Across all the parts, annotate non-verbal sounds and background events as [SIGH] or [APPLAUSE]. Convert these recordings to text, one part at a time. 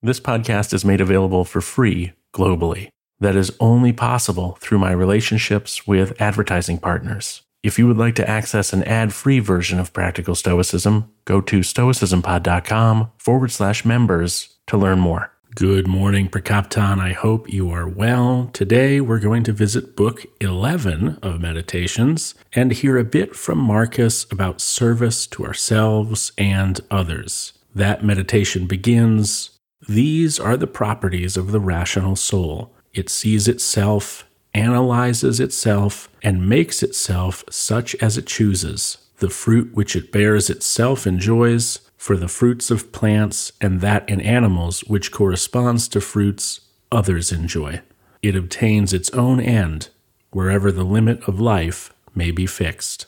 This podcast is made available for free globally. That is only possible through my relationships with advertising partners. If you would like to access an ad free version of Practical Stoicism, go to stoicismpod.com forward slash members to learn more. Good morning, Prokopton. I hope you are well. Today we're going to visit book 11 of Meditations and hear a bit from Marcus about service to ourselves and others. That meditation begins These are the properties of the rational soul. It sees itself, analyzes itself, and makes itself such as it chooses. The fruit which it bears itself enjoys for the fruits of plants and that in animals which corresponds to fruits others enjoy. It obtains its own end wherever the limit of life may be fixed.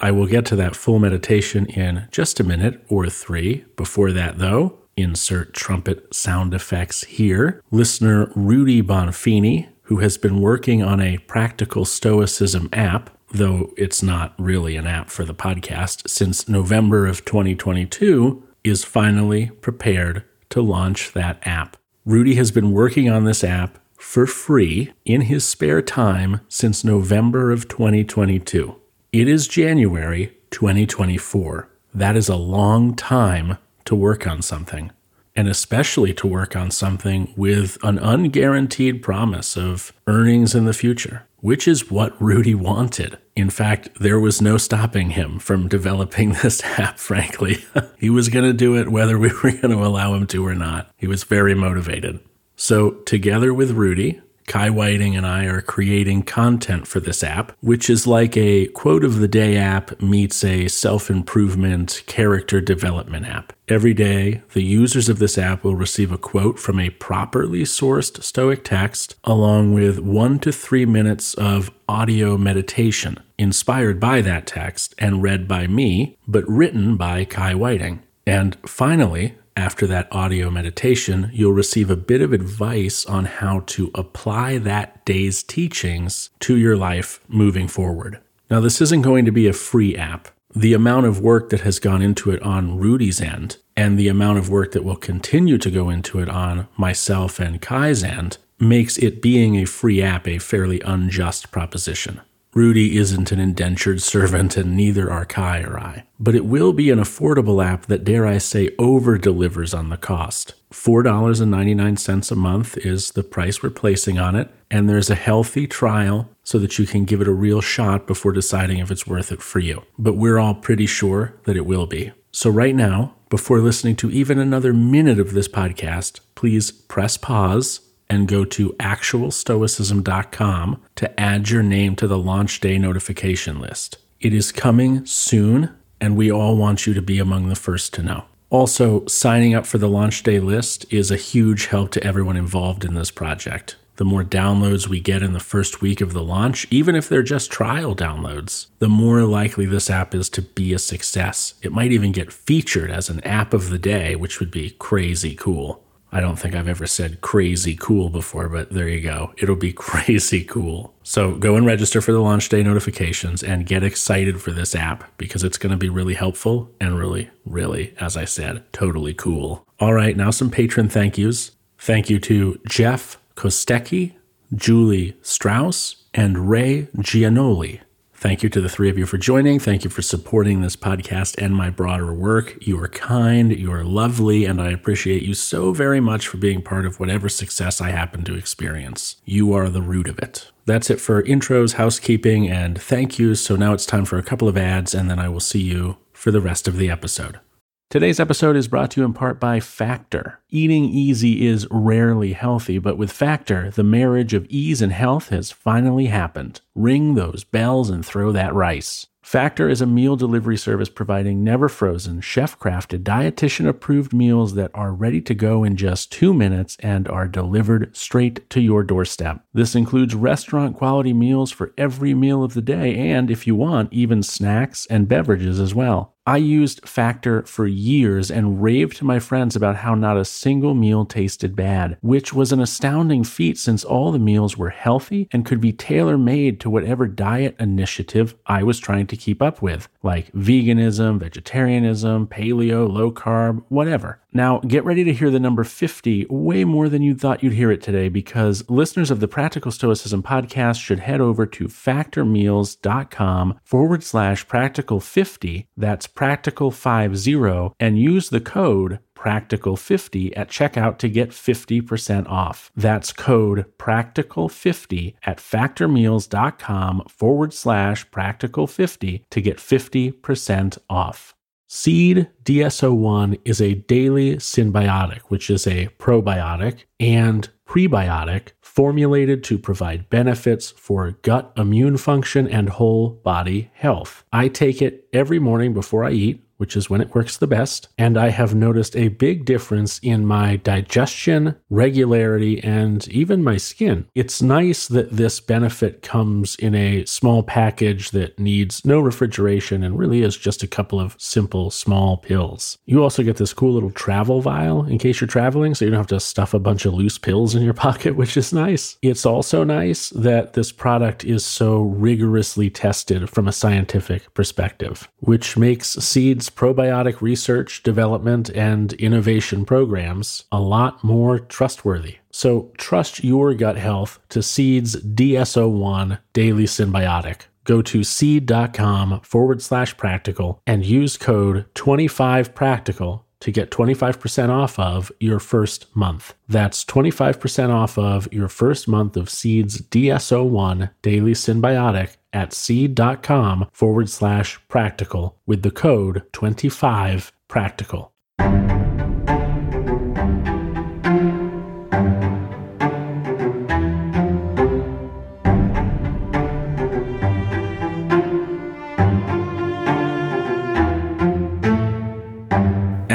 I will get to that full meditation in just a minute or three. Before that, though, insert trumpet sound effects here. Listener Rudy Bonfini, who has been working on a practical stoicism app, though it's not really an app for the podcast, since November of 2022, is finally prepared to launch that app. Rudy has been working on this app for free in his spare time since November of 2022. It is January 2024. That is a long time to work on something, and especially to work on something with an unguaranteed promise of earnings in the future, which is what Rudy wanted. In fact, there was no stopping him from developing [LAUGHS] this app, frankly. [LAUGHS] he was going to do it whether we [LAUGHS] were going to allow him to or not. He was very motivated. So, together with Rudy, Kai Whiting and I are creating content for this app, which is like a quote of the day app meets a self improvement character development app. Every day, the users of this app will receive a quote from a properly sourced Stoic text, along with one to three minutes of audio meditation inspired by that text and read by me, but written by Kai Whiting. And finally, after that audio meditation, you'll receive a bit of advice on how to apply that day's teachings to your life moving forward. Now, this isn't going to be a free app. The amount of work that has gone into it on Rudy's end and the amount of work that will continue to go into it on myself and Kai's end makes it being a free app a fairly unjust proposition. Rudy isn't an indentured servant, and neither are Kai or I. But it will be an affordable app that, dare I say, over delivers on the cost. $4.99 a month is the price we're placing on it, and there's a healthy trial so that you can give it a real shot before deciding if it's worth it for you. But we're all pretty sure that it will be. So, right now, before listening to even another minute of this podcast, please press pause and go to actualstoicism.com to add your name to the launch day notification list. It is coming soon, and we all want you to be among the first to know. Also, signing up for the launch day list is a huge help to everyone involved in this project. The more downloads we get in the first week of the launch, even if they're just trial downloads, the more likely this app is to be a success. It might even get featured as an app of the day, which would be crazy cool. I don't think I've ever said crazy cool before, but there you go. It'll be [LAUGHS] crazy cool. So go and register for the launch day notifications and get excited for this app because it's going to be really helpful and really, really, as I said, totally cool. All right, now some patron thank yous. Thank you to Jeff Kostecki, Julie Strauss, and Ray Gianoli. Thank you to the three of you for joining. Thank you for supporting this podcast and my broader work. You are kind, you are lovely, and I appreciate you so very much for being part of whatever success I happen to experience. You are the root of it. That's it for intros, housekeeping, and thank yous. So now it's time for a couple of ads, and then I will see you for the rest of the episode. Today's episode is brought to you in part by Factor. Eating easy is rarely healthy, but with Factor, the marriage of ease and health has finally happened. Ring those bells and throw that rice. Factor is a meal delivery service providing never frozen, chef crafted, dietitian approved meals that are ready to go in just two minutes and are delivered straight to your doorstep. This includes restaurant quality meals for every meal of the day, and if you want, even snacks and beverages as well. I used Factor for years and raved to my friends about how not a single meal tasted bad, which was an astounding feat since all the meals were healthy and could be tailor made to whatever diet initiative I was trying to keep up with, like veganism, vegetarianism, paleo, low carb, whatever. Now, get ready to hear the number 50 way more than you thought you'd hear it today because listeners of the Practical Stoicism podcast should head over to factormeals.com forward slash practical 50. That's practical 50 and use the code practical50 at checkout to get 50% off. That's code practical50 at factormeals.com forward slash practical50 to get 50% off. Seed DS-01 is a daily synbiotic, which is a probiotic and prebiotic formulated to provide benefits for gut immune function and whole body health. I take it every morning before I eat which is when it works the best. And I have noticed a big difference in my digestion, regularity, and even my skin. It's nice that this benefit comes in a small package that needs no refrigeration and really is just a couple of simple small pills. You also get this cool little travel vial in case you're traveling, so you don't have to stuff a bunch of loose pills in your [LAUGHS] pocket, which is nice. It's also nice that this product is so rigorously tested from a scientific perspective, which makes Seed's probiotic research, development, and innovation programs a lot more trustworthy. So trust your gut health to Seed's DS-01 Daily Synbiotic. Go to seed.com forward slash practical and use code 25practical to get 25% off of your first month. That's 25% off of your first month of Seed's DS-01 Daily Synbiotic at seed.com forward slash practical with the code 25 practical.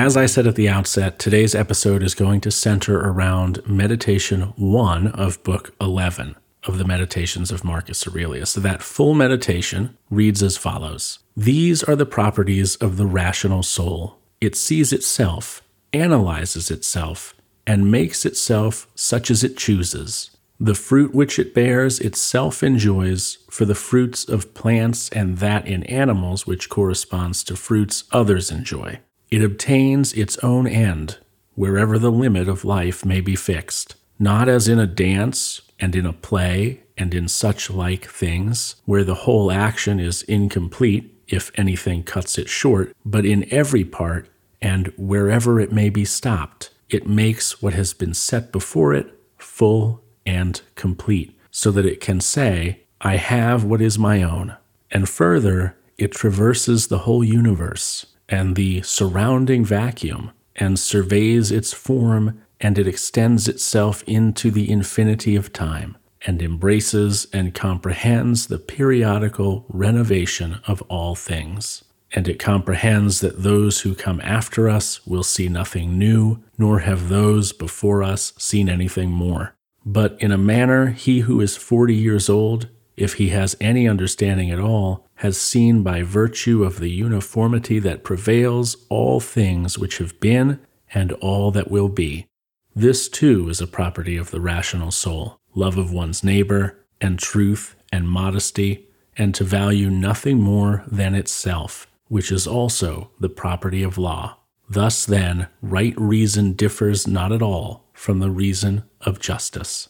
As I said at the outset, today's episode is going to center around meditation 1 of book 11 of the meditations of Marcus Aurelius. That full meditation reads as follows These are the properties of the rational soul. It sees itself, analyzes itself, and makes itself such as it chooses. The fruit which it bears itself enjoys for the fruits of plants and that in animals which corresponds to fruits others enjoy. It obtains its own end, wherever the limit of life may be fixed, not as in a dance and in a play and in such like things, where the whole action is incomplete if anything cuts it short, but in every part and wherever it may be stopped, it makes what has been set before it full and complete, so that it can say, I have what is my own. And further, it traverses the whole universe and the surrounding vacuum and surveys its form and it extends itself into the infinity of time and embraces and comprehends the periodical renovation of all things. And it comprehends that those who come after us will see nothing new, nor have those before us seen anything more. But in a manner, he who is forty years old, if he has any understanding at all, has seen by virtue of the uniformity that prevails all things which have been and all that will be. This too is a property of the rational soul love of one's neighbor, and truth and modesty, and to value nothing more than itself, which is also the property of law. Thus, then, right reason differs not at all from the reason of justice.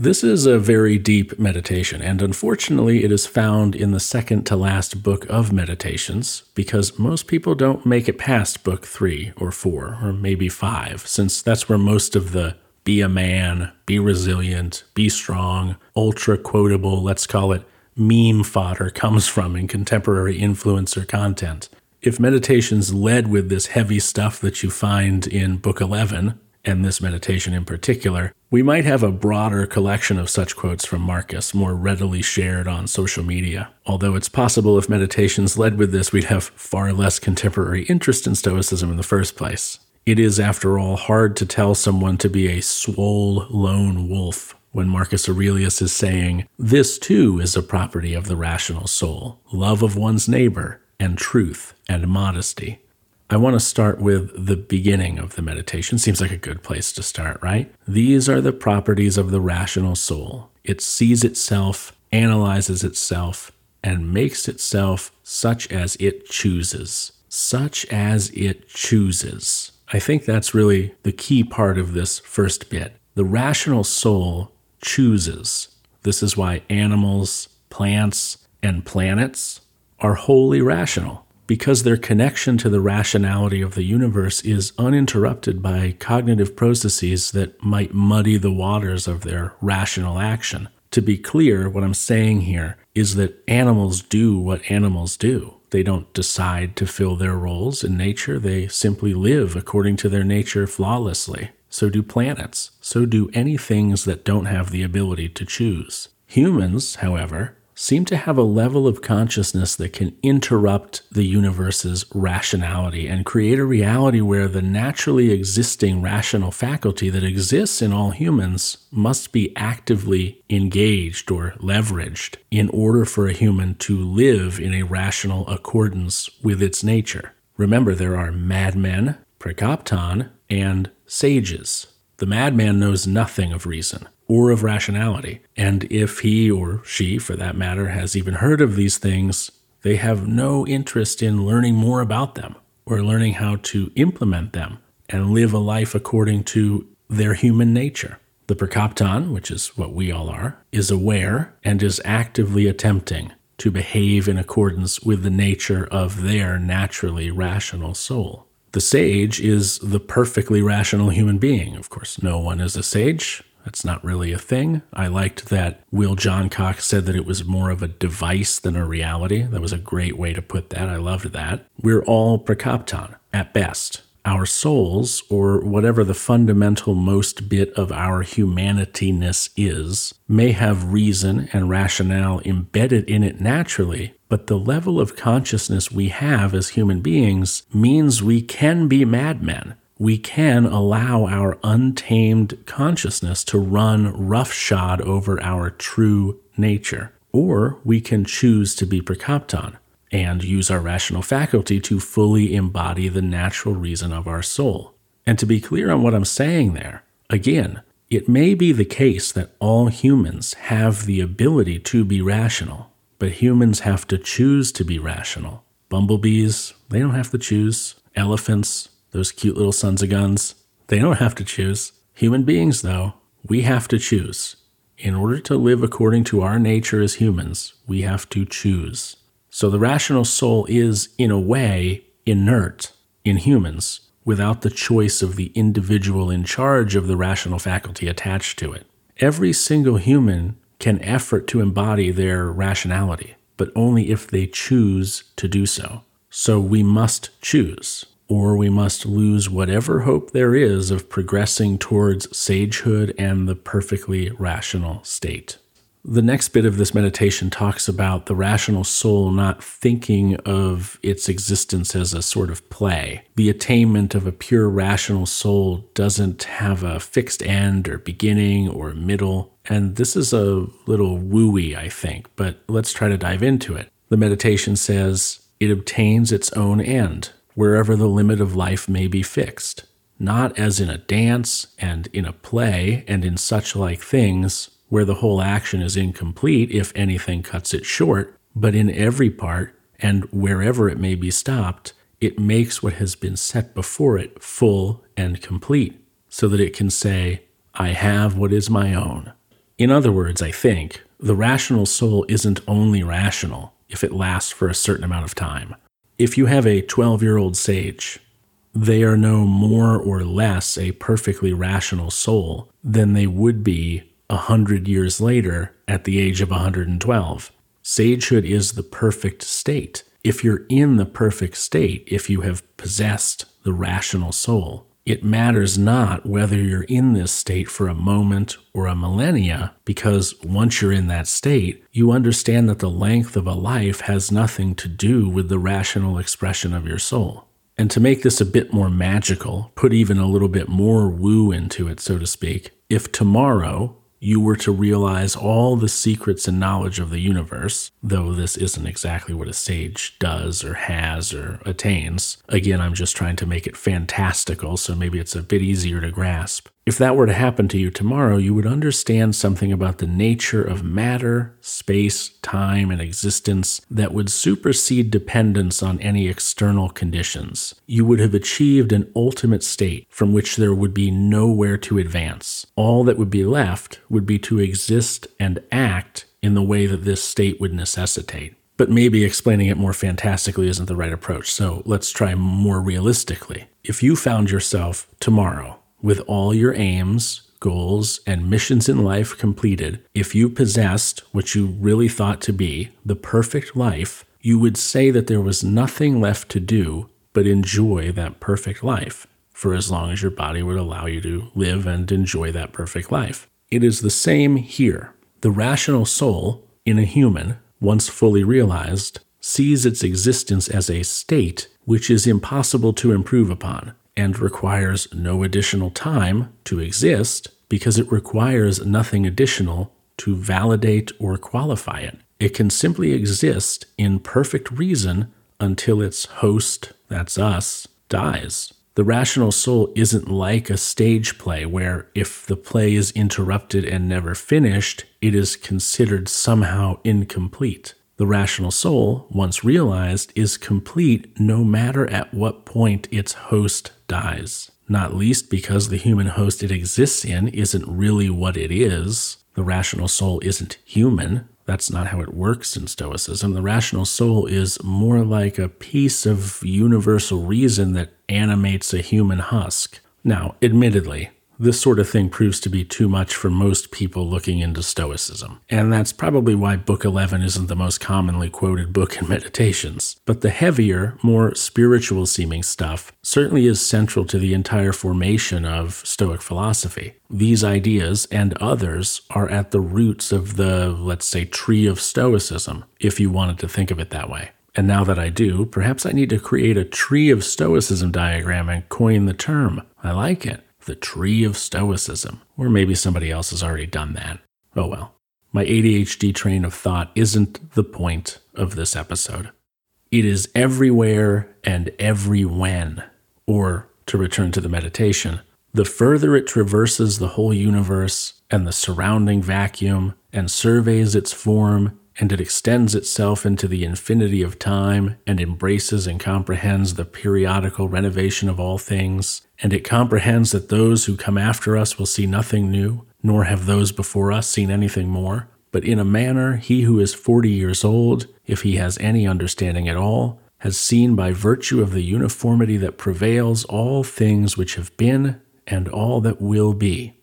This is a very deep meditation, and unfortunately, it is found in the second to last book of meditations because most people don't make it past book three or four or maybe five, since that's where most of the be a man, be resilient, be strong, ultra quotable, let's call it meme fodder comes from in contemporary influencer content. If meditations led with this heavy stuff that you find in book 11, and this meditation in particular, we might have a broader collection of such quotes from Marcus more readily shared on social media. Although it's possible if meditations led with this, we'd have far less contemporary interest in Stoicism in the first place. It is, after all, hard to tell someone to be a swole lone wolf when Marcus Aurelius is saying, This too is a property of the rational soul love of one's neighbor, and truth and modesty. I want to start with the beginning of the meditation. Seems like a good place to start, right? These are the properties of the rational soul. It sees itself, analyzes itself, and makes itself such as it chooses. Such as it chooses. I think that's really the key part of this first bit. The rational soul chooses. This is why animals, plants, and planets are wholly rational, because their connection to the rationality of the universe is uninterrupted by cognitive processes that might muddy the waters of their rational action. To be clear, what I'm saying here is that animals do what animals do. They don't decide to fill their roles in nature, they simply live according to their nature flawlessly. So do planets. So do any things that don't have the ability to choose. Humans, however, seem to have a level of consciousness that can interrupt the universe's rationality and create a reality where the naturally existing rational faculty that exists in all humans must be actively engaged or leveraged in order for a human to live in a rational accordance with its nature. Remember, there are madmen, prokopton, and sages. The madman knows nothing of reason or of rationality. And if he or she, for that matter, has even heard of these things, they have no interest in learning more about them or learning how to implement them and live a life according to their human nature. The Prokopton, which is what we all are, is aware and is actively attempting to behave in accordance with the nature of their naturally rational soul. The sage is the perfectly rational human being. Of course, no one is a sage. That's not really a thing. I liked that Will Johncock said that it was more of a device than a reality. That was a great way to put that. I loved that. We're all prokopton at best. Our souls, or whatever the fundamental most bit of our humanityness is, may have reason and rationale embedded in it naturally, but the level of consciousness we have as human beings means we can be madmen we can allow our untamed consciousness to run roughshod over our true nature. Or we can choose to be prokopton and use our rational faculty to fully embody the natural reason of our soul. And to be clear on what I'm saying there, again, it may be the case that all humans have the ability to be rational, but humans have to choose to be rational. Bumblebees, they don't have to choose. Elephants, those cute little sons of guns. They don't have to choose. Human beings, though, we have to choose. In order to live according to our nature as humans, we have to choose. So the rational soul is, in a way, inert in humans without the choice of the individual in charge of the rational faculty attached to it. Every single human can effort to embody their rationality, but only if they choose to do so. So we must choose or we must lose whatever hope there is of progressing towards sagehood and the perfectly rational state. The next bit of this meditation talks about the rational soul not thinking of its existence as a sort of play. The attainment of a pure rational soul doesn't have a fixed end or beginning or middle. And this is a little wooey, I think, but let's try to dive into it. The meditation says it obtains its own end wherever the limit of life may be fixed, not as in a dance and in a play and in such like things, where the whole action is incomplete if anything cuts it short, but in every part and wherever it may be stopped, it makes what has been set before it full and complete, so that it can say, I have what is my own. In other words, I think, the rational soul isn't only rational if it lasts for a certain amount of time. If you have a 12 year old sage, they are no more or less a perfectly rational soul than they would be a hundred years later at the age of 112. Sagehood is the perfect state. If you're in the perfect state, if you have possessed the rational soul, it matters not whether you're in this state for a moment or a millennia, because once you're in that state, you understand that the length of a life has nothing to do with the rational expression of your soul. And to make this a bit more magical, put even a little bit more woo into it, so to speak, if tomorrow you were to realize all the secrets and knowledge of the universe, though this isn't exactly what a sage does or has or attains. Again, I'm just trying to make it fantastical, so maybe it's a bit easier to grasp. If that were to happen to you tomorrow, you would understand something about the nature of matter, space, time, and existence that would supersede dependence on any external conditions. You would have achieved an ultimate state from which there would be nowhere to advance. All that would be left would be to exist and act in the way that this state would necessitate. But maybe explaining it more fantastically isn't the right approach, so let's try more realistically. If you found yourself tomorrow with all your aims, goals, and missions in life completed, if you possessed what you really thought to be the perfect life, you would say that there was nothing left to do but enjoy that perfect life for as long as your body would allow you to live and enjoy that perfect life. It is the same here. The rational soul in a human, once fully realized, sees its existence as a state which is impossible to improve upon and requires no additional time to exist because it requires nothing additional to validate or qualify it. It can simply exist in perfect reason until its host, that's us, dies. The rational soul isn't like a stage play where if the play is interrupted and never finished, it is considered somehow incomplete. The rational soul, once realized, is complete no matter at what point its host dies. Not least because the human host it exists in isn't really what it is. The rational soul isn't human. That's not how it works in Stoicism. The rational soul is more like a piece of universal reason that animates a human husk. Now, admittedly, this sort of thing proves to be too much for most people looking into Stoicism. And that's probably why Book 11 isn't the most commonly quoted book in [LAUGHS] meditations. But the heavier, more spiritual seeming stuff certainly is central to the entire formation of Stoic philosophy. These ideas and others are at the roots of the, let's say, tree of Stoicism, if you wanted to think of it that way. And now that I do, perhaps I need to create a tree of Stoicism diagram and coin the term. I like it the tree of Stoicism. Or maybe somebody else has already done that. Oh well. My ADHD train of thought isn't the point of this episode. It is everywhere and every when. Or, to return to the meditation, the further it traverses the whole universe and the surrounding vacuum and surveys its form and it extends itself into the infinity of time and embraces and comprehends the periodical renovation of all things, and it comprehends that those who come after us will see nothing new, nor have those before us seen anything more. But in a manner, he who is forty years old, if he has any understanding at all, has seen by virtue of the uniformity that prevails all things which have been and all that will be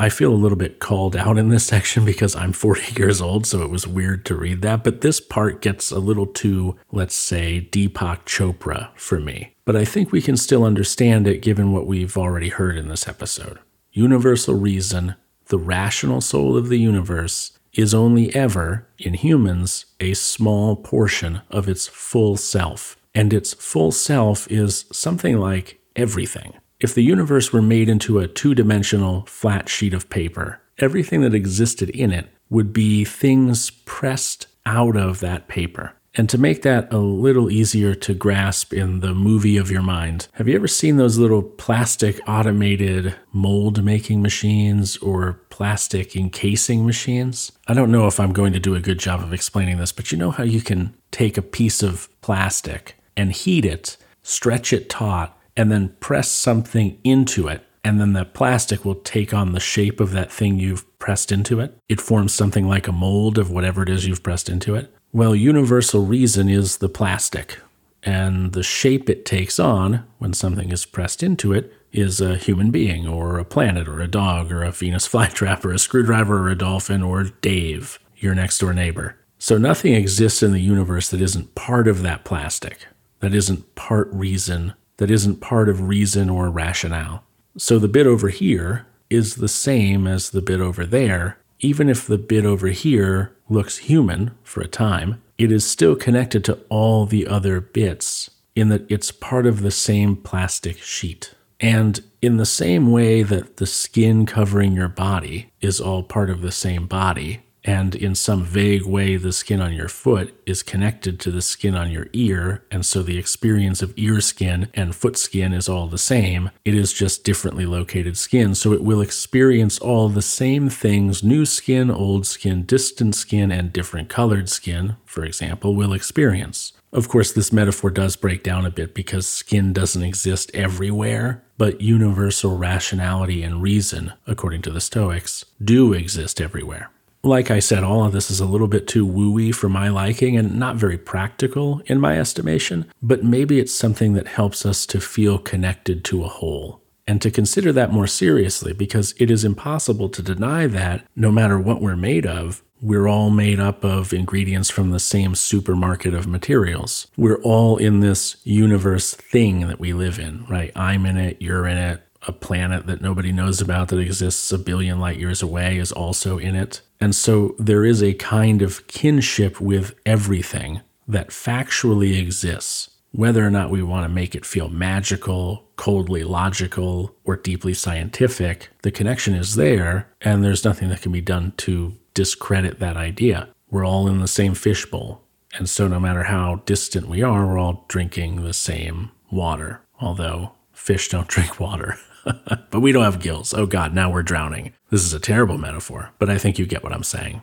I feel a little bit called out in this section because I'm [LAUGHS] 40 years old, so it was weird to read that. But this part gets a little too, let's say, Deepak Chopra for me. But I think we can still understand it given what we've already heard in this episode. Universal reason, the rational soul of the universe, is only ever, in humans, a small portion of its full self. And its full self is something like everything. If the universe were made into a two dimensional flat sheet of paper, everything that existed in it would be things pressed out of that paper. And to make that a little easier to grasp in the movie of your mind, have you ever seen those little plastic automated mold making machines or plastic encasing machines? I don't know if I'm going to do a good job of explaining this, but you know how you can take a piece of plastic and heat it, stretch it taut, and then press something into it. And then the plastic will take on the shape of that thing you've pressed into it. It forms something like a mold of whatever it is you've pressed into it. Well, universal reason is the plastic. And the shape it takes on when something is pressed into it is a human being or a planet or a dog or a Venus [LAUGHS] flytrap or a screwdriver or a dolphin or Dave, your next door neighbor. So nothing exists in the universe that isn't part of that plastic, that isn't part reason, that isn't part of reason or rationale. So the bit over here is the same as the bit over there. Even if the bit over here looks human for a time, it is still connected to all the other bits in that it's part of the same plastic sheet. And in the same way that the skin covering your body is all part of the same body, and in some vague way, the skin on your foot is connected to the skin on your ear. And so the experience of ear skin and foot skin is all the same. It is just differently located skin. So it will experience all the same things new skin, old skin, distant skin, and different colored skin, for example, will experience. Of course, this metaphor does break down a bit because skin doesn't exist everywhere, but universal rationality and reason, according to the Stoics, do exist everywhere. Like I said, all of this is a little bit too wooey for my liking and not very practical in my estimation, but maybe it's something that helps us to feel connected to a whole and to consider that more seriously because it is impossible to deny that no matter what we're made of, we're all made up of ingredients from the same supermarket of materials. We're all in this universe thing that we live in, right? I'm in it, you're in it, a planet that nobody knows about that exists a billion light years away is also in it. And so there is a kind of kinship with everything that factually exists. Whether or not we want to make it feel magical, coldly logical, or deeply scientific, the connection is there, and there's nothing that can be done to discredit that idea. We're all in the same fishbowl. And so, no matter how distant we are, we're all drinking the same water, although fish don't [LAUGHS] drink water. but we don't have gills. Oh God, now we're drowning. This is a terrible metaphor, but I think you get what I'm saying.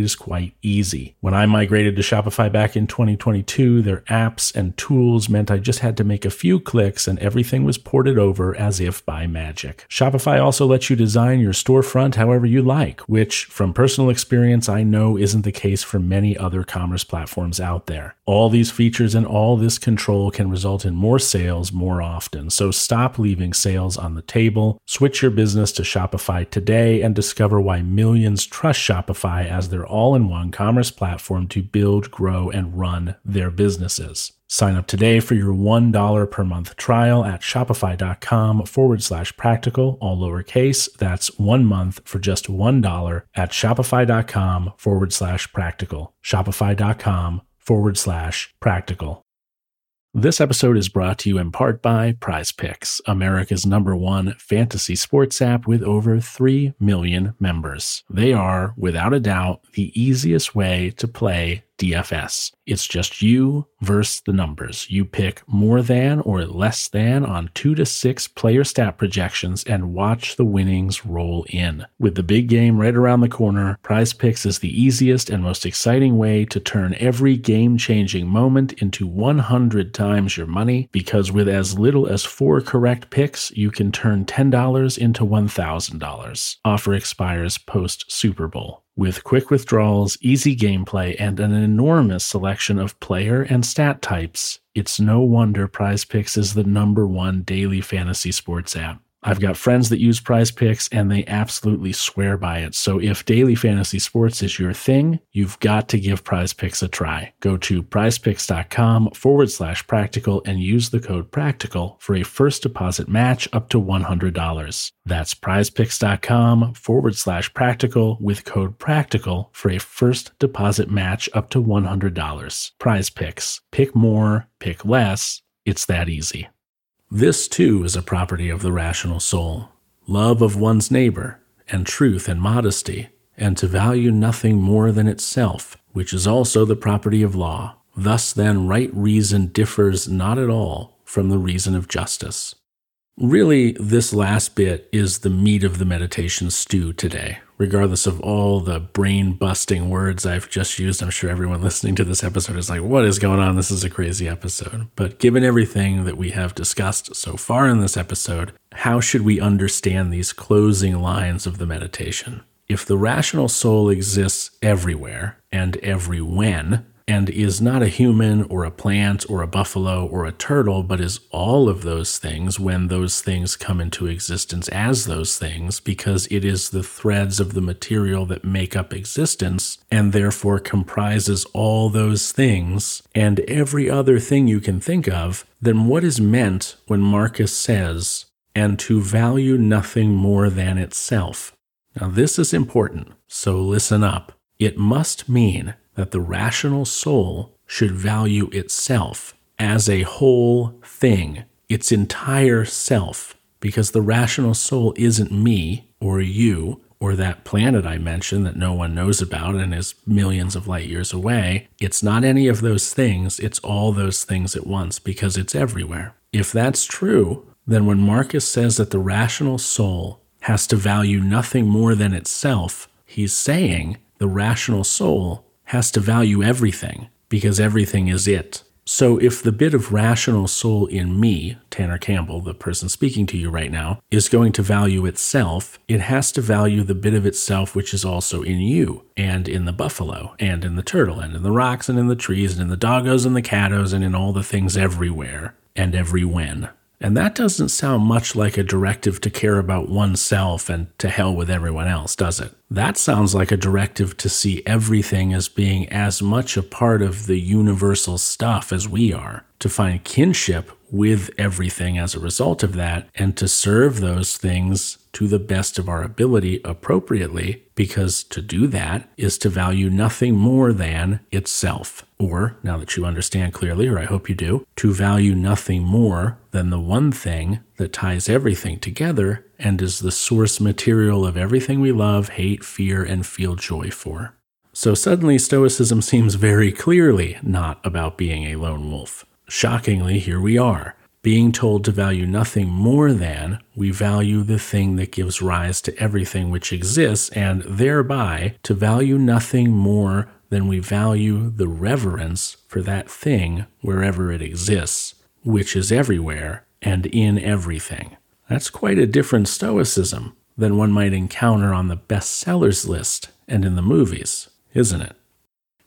is quite easy. When I migrated to Shopify back in 2022, their apps and tools meant I just had to make a few clicks and everything was ported over as if by magic. Shopify also lets you design your storefront however you like, which from personal experience I know isn't the case for many other commerce platforms out there. All these features and all this control can result in more sales more often. So stop leaving sales on the table. Switch your business to Shopify today and discover why millions trust Shopify as their all in one commerce platform to build, grow, and run their businesses. Sign up today for your $1 per month trial at shopify.com forward slash practical, all lowercase. That's one month for just $1 at shopify.com forward slash practical. Shopify.com forward slash practical. This episode is brought to you in part by Prize Picks, America's number one fantasy sports app with over 3 million members. They are, without a doubt, the easiest way to play DFS. It's just you versus the numbers. You pick more than or less than on two to six player stat projections and watch the winnings roll in. With the big game right around the corner, Prize Picks is the easiest and most exciting way to turn every game changing moment into 100 times your money because with as little as four correct picks, you can turn $10 into $1,000. Offer expires post Super Bowl. With quick withdrawals, easy gameplay, and an enormous selection of player and stat types, it's no wonder Prize Picks is the number one daily fantasy sports app. I've got friends that use prize picks and they absolutely swear by it. So if daily fantasy sports is your thing, you've got to give prize picks a try. Go to prizepicks.com forward slash practical and use the code practical for a first deposit match up to $100. That's prizepicks.com forward slash practical with code practical for a first deposit match up to $100. Prize picks. Pick more, pick less. It's that easy. This too is a property of the rational soul love of one's neighbor, and truth and modesty, and to value nothing more than itself, which is also the property of law. Thus, then, right reason differs not at all from the reason of justice. Really, this last bit is the meat of the meditation stew today. Regardless of all the brain busting words I've just used, I'm sure everyone [LAUGHS] listening to this episode is like, what is going on? This is a crazy episode. But given everything that we have discussed so far in this episode, how should we understand these closing lines of the meditation? If the rational soul exists everywhere and every when, and is not a human or a plant or a buffalo or a turtle, but is all of those things when those things come into existence as those things, because it is the threads of the material that make up existence and therefore comprises all those things and every other thing you can think of, then what is meant when Marcus says, and to value nothing more than itself? Now, this is important, so listen up. It must mean that the rational soul should value itself as a whole thing, its entire self, because the rational soul isn't me or you or that planet I mentioned that no one knows about and is millions of light years away. It's not any of those things, it's all those things at once because it's everywhere. If that's true, then when Marcus says that the rational soul has to value nothing more than itself, he's saying the rational soul has to value everything because everything is it. So, if the bit of rational soul in me, Tanner Campbell, the person speaking to you right now, is going to value itself, it has to value the bit of itself which is also in you, and in the buffalo, and in the turtle, and in the rocks, and in the trees, and in the doggos, and the caddos, and in all the things everywhere, and every when. And that doesn't sound much like a directive to care about oneself and to hell with everyone else, does it? That sounds like a directive to see everything as being as much a part of the universal stuff as we are, to find kinship with everything as a result of that, and to serve those things to the best of our ability appropriately, because to do that is to value nothing more than itself. Or, now that you understand clearly, or I hope you do, to value nothing more than the one thing that ties everything together and is the source material of everything we love, hate, fear, and feel joy for. So suddenly, Stoicism seems very clearly not about being a lone wolf. Shockingly, here we are being told to value nothing more than we value the thing that gives rise to everything which exists, and thereby to value nothing more than we value the reverence for that thing wherever it exists, which is everywhere and in everything. That's quite a different Stoicism than one might encounter on the bestsellers list and in the movies, isn't it?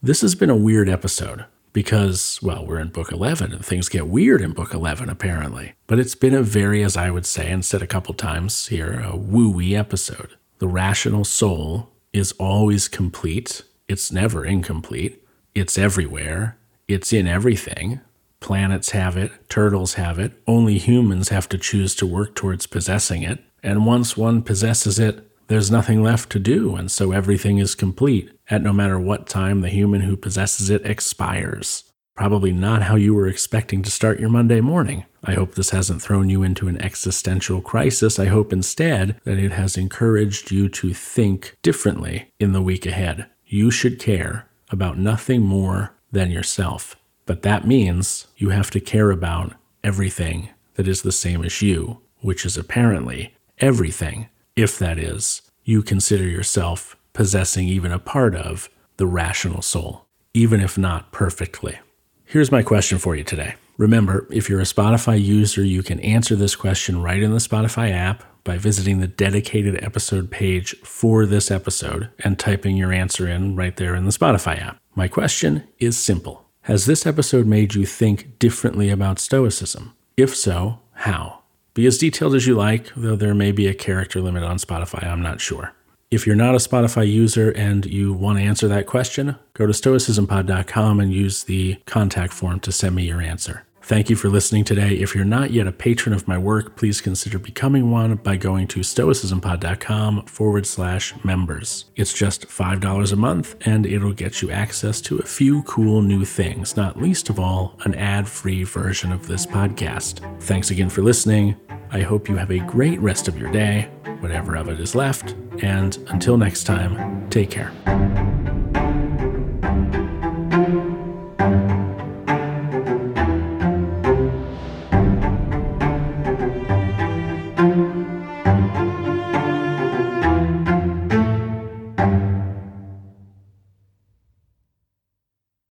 This has been a weird episode because, well, we're in book 11 and things get weird in book 11, apparently. But it's been a very, as I would say, and said a couple times here, a wooey episode. The rational soul is always complete, it's never incomplete, it's everywhere, it's in everything. Planets have it, turtles have it, only humans have to choose to work towards possessing it. And once one possesses it, there's nothing left to do, and so everything is complete at no matter what time the human who possesses it expires. Probably not how you were expecting to start your Monday morning. I hope this hasn't thrown you into an existential crisis. I hope instead that it has encouraged you to think differently in the week ahead. You should care about nothing more than yourself. But that means you have to care about everything that is the same as you, which is apparently everything if that is, you consider yourself possessing even a part of the rational soul, even if not perfectly. Here's my question for you today. Remember, if you're a Spotify user, you can answer this question right in the Spotify app by visiting the dedicated episode page for this episode and typing your answer in right there in the Spotify app. My question is simple Has this episode made you think differently about Stoicism? If so, how? Be as detailed as you like, though there may be a character limit on Spotify, I'm not sure. If you're not a Spotify user and you want to answer that question, go to stoicismpod.com and use the contact form to send me your answer. Thank you for listening today. If you're not yet a patron of my work, please consider becoming one by going to stoicismpod.com forward slash members. It's just $5 a month and it'll get you access to a few cool new things, not least of all, an ad free version of this podcast. Thanks again for listening. I hope you have a great rest of your day, whatever of it is left, and until next time, take care.